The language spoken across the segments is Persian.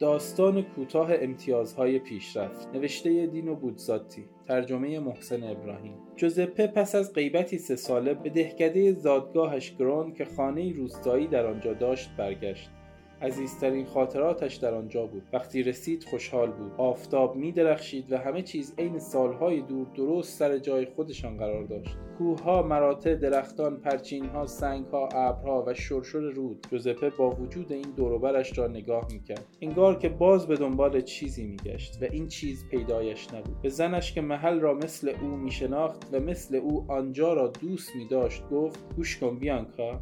داستان کوتاه امتیازهای پیشرفت. نوشته دینو بودزاتی. ترجمه محسن ابراهیم. جوزپه پس از غیبتی سه ساله به دهکده زادگاهش گرون که خانه روستایی در آنجا داشت برگشت. عزیزترین خاطراتش در آنجا بود. وقتی رسید خوشحال بود. آفتاب می درخشید و همه چیز عین سالهای دور درست سر جای خودشان قرار داشت. کوهها مراتع درختان پرچینها سنگها ابرها و شرشر رود. جوزپه با وجود این دوروبرش را نگاه می‌کرد. انگار که باز به دنبال چیزی میگشت و این چیز پیدایش نبود. به زنش که محل را مثل او میشناخت و مثل او آنجا را دوست میداشت گفت گوش کن بیانکا.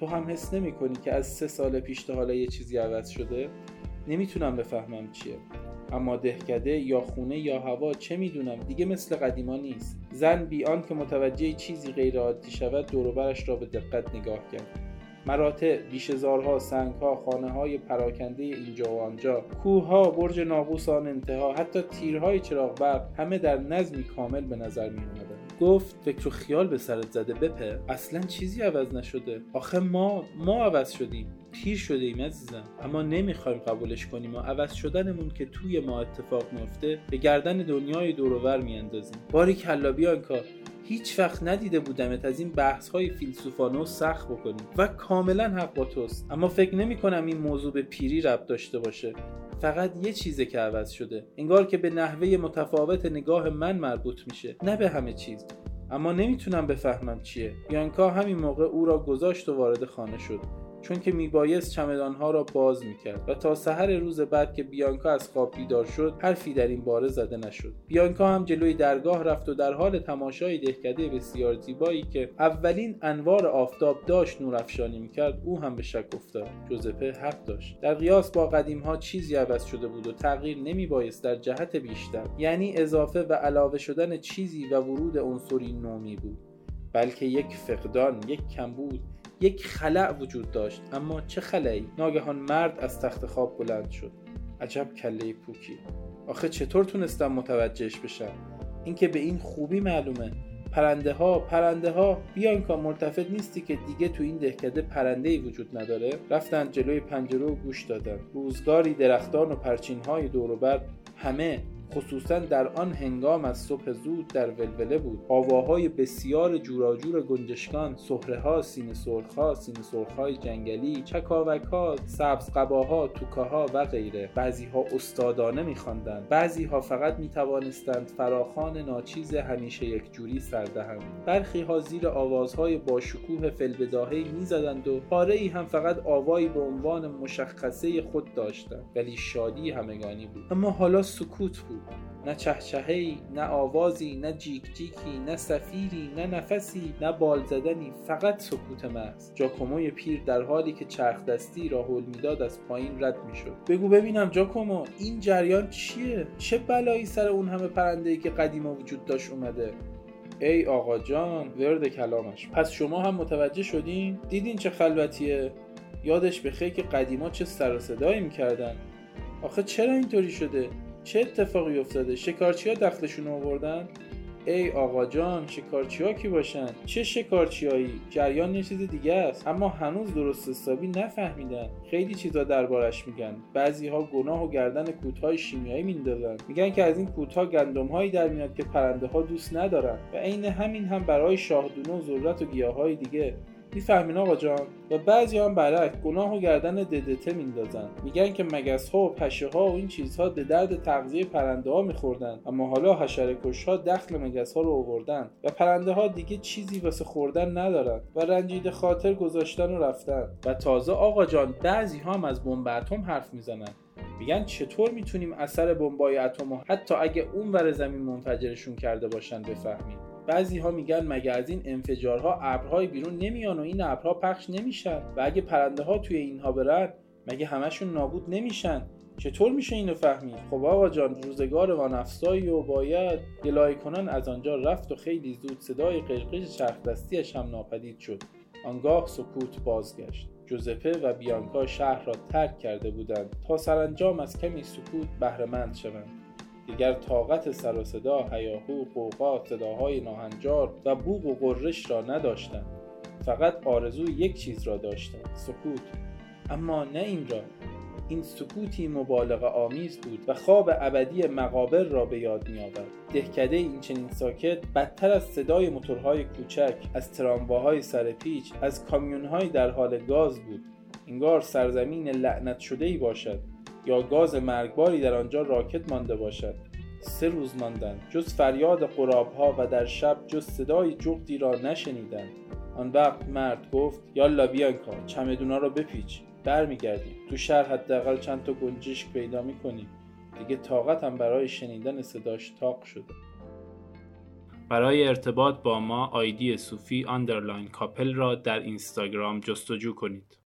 تو هم حس نمی کنی که از سه سال پیش تا حالا یه چیزی عوض شده؟ نمی‌تونم بفهمم چیه. اما دهکده یا خونه یا هوا چه می‌دونم؟ دیگه مثل قدیما نیست. زن بیان که متوجه چیزی غیر عادی شود دوروبرش را به دقت نگاه کرد. مراتع بیشزارها سنگها خانه های پراکنده اینجا و آنجا کوهها برج ناقوس آن انتها حتی تیرهای چراغ برق همه در نظمی کامل به نظر می گفت فکر و خیال به سرت زده بپه اصلا چیزی عوض نشده. آخه ما ما عوض شدیم. پیر شده ایم عزیزم. اما نمی‌خوایم قبولش کنیم و عوض شدنمون که توی ما اتفاق میفته به گردن دنیای دورور میاندازیم. باری کلا بیانکا هیچ وقت ندیده بودمت از این بحث های فیلسوفانه سخت بکنی. و کاملا حق با توست. اما فکر نمی کنم این موضوع به پیری ربط داشته باشه. فقط یه چیزه که عوض شده. انگار که به نحوه متفاوت نگاه من مربوط میشه. نه به همه چیز. اما نمی‌تونم بفهمم چیه. یانکا همین موقع او را گذاشت و وارد خانه شد. چون که میبایست چمدانها را باز می‌کرد و تا سحر روز بعد که بیانکا از خواب بیدار شد حرفی در این باره زده نشد. بیانکا هم جلوی درگاه رفت و در حال تماشای دهکده بسیار زیبایی که اولین انوار آفتاب داشت نورافشانی می‌کرد او هم به شک افتاد. جوزپه حق داشت. در قیاس با قدیم ها چیزی عوض شده بود و تغییر نمیبایست در جهت بیشتر یعنی اضافه و علاوه شدن چیزی و ورود عنصری نومی بود بلکه یک فقدان یک کمبود یک خلع وجود داشت اما چه خلعی؟ ناگهان مرد از تخت خواب بلند شد. عجب کله پوکی. آخه چطور تونستم متوجهش بشم؟ اینکه به این خوبی معلومه. پرنده ها پرنده ها بیانکا مرتفت نیستی که دیگه تو این دهکده پرنده ای وجود نداره. رفتن جلوی پنجره و گوش دادن. روزگاری درختان و پرچین های دوروبر همه خصوصا در آن هنگام از صبح زود در ولوله بود. آواهای بسیار جوراجور گنجشکان سهره ها سینه سرخ سینه سرخ جنگلی چکاوک ها سبز قباها توکه ها و غیره. بعضی ها استادانه میخواندند. بعضی ها فقط می توانستند فراخان ناچیز همیشه یک جوری سردهند برخی ها زیر آوازهای با شکوه فلبداهی می‌زدند و پاره ای هم فقط آوایی به عنوان مشخصه خود داشتند. ولی شادی همگانی بود. اما حالا سکوت بود. نه چهچهی نه آوازی نه جیک جیکی نه سفیری نه نفسی نه بال زدنی فقط سکوت محض. جاکوموی پیر در حالی که چرخ دستی را حل می‌داد از پایین رد می‌شد. بگو ببینم جاکومو این جریان چیه؟ چه بلایی سر اون همه پرنده ای که قدیما وجود داشت اومده؟ ای آقا جان ورد کلامش. پس شما هم متوجه شدین؟ دیدین چه خلوتیه؟ یادش به که قدیما چه سر صدایی می‌کردن. آخه چرا اینطوری شده؟ چه اتفاقی افتاده؟ شکارچی ها دخلشون آوردن؟ ای آقا جان شکارچی ها کی باشن؟ چه شکارچیایی؟ جریان یه چیز دیگه است. اما هنوز درست حسابی نفهمیدن. خیلی چیزا دربارش میگن. بعضی ها گناه و گردن کوتاه شیمیایی میندازن. میگن که از این کوتاه گندم هایی در میاد که پرنده ها دوست ندارن. و عین همین هم برای شاهدونه و ذرت و گیاه دیگه. می‌فهمین آقا جان. و بعضی هم برعکس گناه و گردن ددته میندازن. میگن که مگس ها و پشه ها و این چیزها به درد تغذیه پرنده ها میخوردن. اما حالا حشره کش ها دخل مگس ها رو آوردن و پرنده ها دیگه چیزی واسه خوردن ندارن و رنجیده خاطر گذاشتن و رفتن. و تازه آقا جان بعضی هم از بمب اتم حرف می‌زنن. میگن چطور می‌تونیم اثر بمبای اتم حتی اگه اون ور زمین منفجرشون کرده باشن بفهمیم؟ بعضی ها میگن مگه از این انفجارها ابرهای بیرون نمیان و این ابرها پخش نمیشن؟ و اگه پرنده ها توی اینها برن مگه همشون نابود نمیشن؟ چطور میشه اینو فهمید؟ خب آقا جان روزگار وانفسایی و باید گلای کنان از آنجا رفت و خیلی زود صدای قشقش چرخ دستیش هم ناپدید شد. آنگاه سکوت بازگشت. جوزپه و بیانکا شهر را ترک کرده بودند تا سرانجام از کمی سکوت بهرهمند شوند. دیگر طاقت سر و صدا هیاهو قوقا صداهای ناهنجار و بوغ و قررش را نداشتند. فقط آرزوی یک چیز را داشتند سکوت. اما نه این را این سکوتی مبالغه آمیز بود و خواب ابدی مقابر را به یاد می آورد دهکده این چنین ساکت بدتر از صدای موتورهای کوچک از ترامواهای سر پیچ از کامیونهای در حال گاز بود. انگار سرزمین لعنت شده ای باشد. یا گاز مرگباری در آنجا راکد مانده باشد. سه روز ماندند جز فریاد غرابها و در شب جز صدای جغدی را نشنیدند آن وقت مرد گفت یالا بیانکا چمدونا رو بپیچ برمیگردیم. تو شهر حداقل چند تا گنجشک پیدا می‌کنیم. دیگه طاقتم برای شنیدن صداش تاق شده. برای ارتباط با ما ID صوفی underline کاپل را در اینستاگرام جستجو کنید.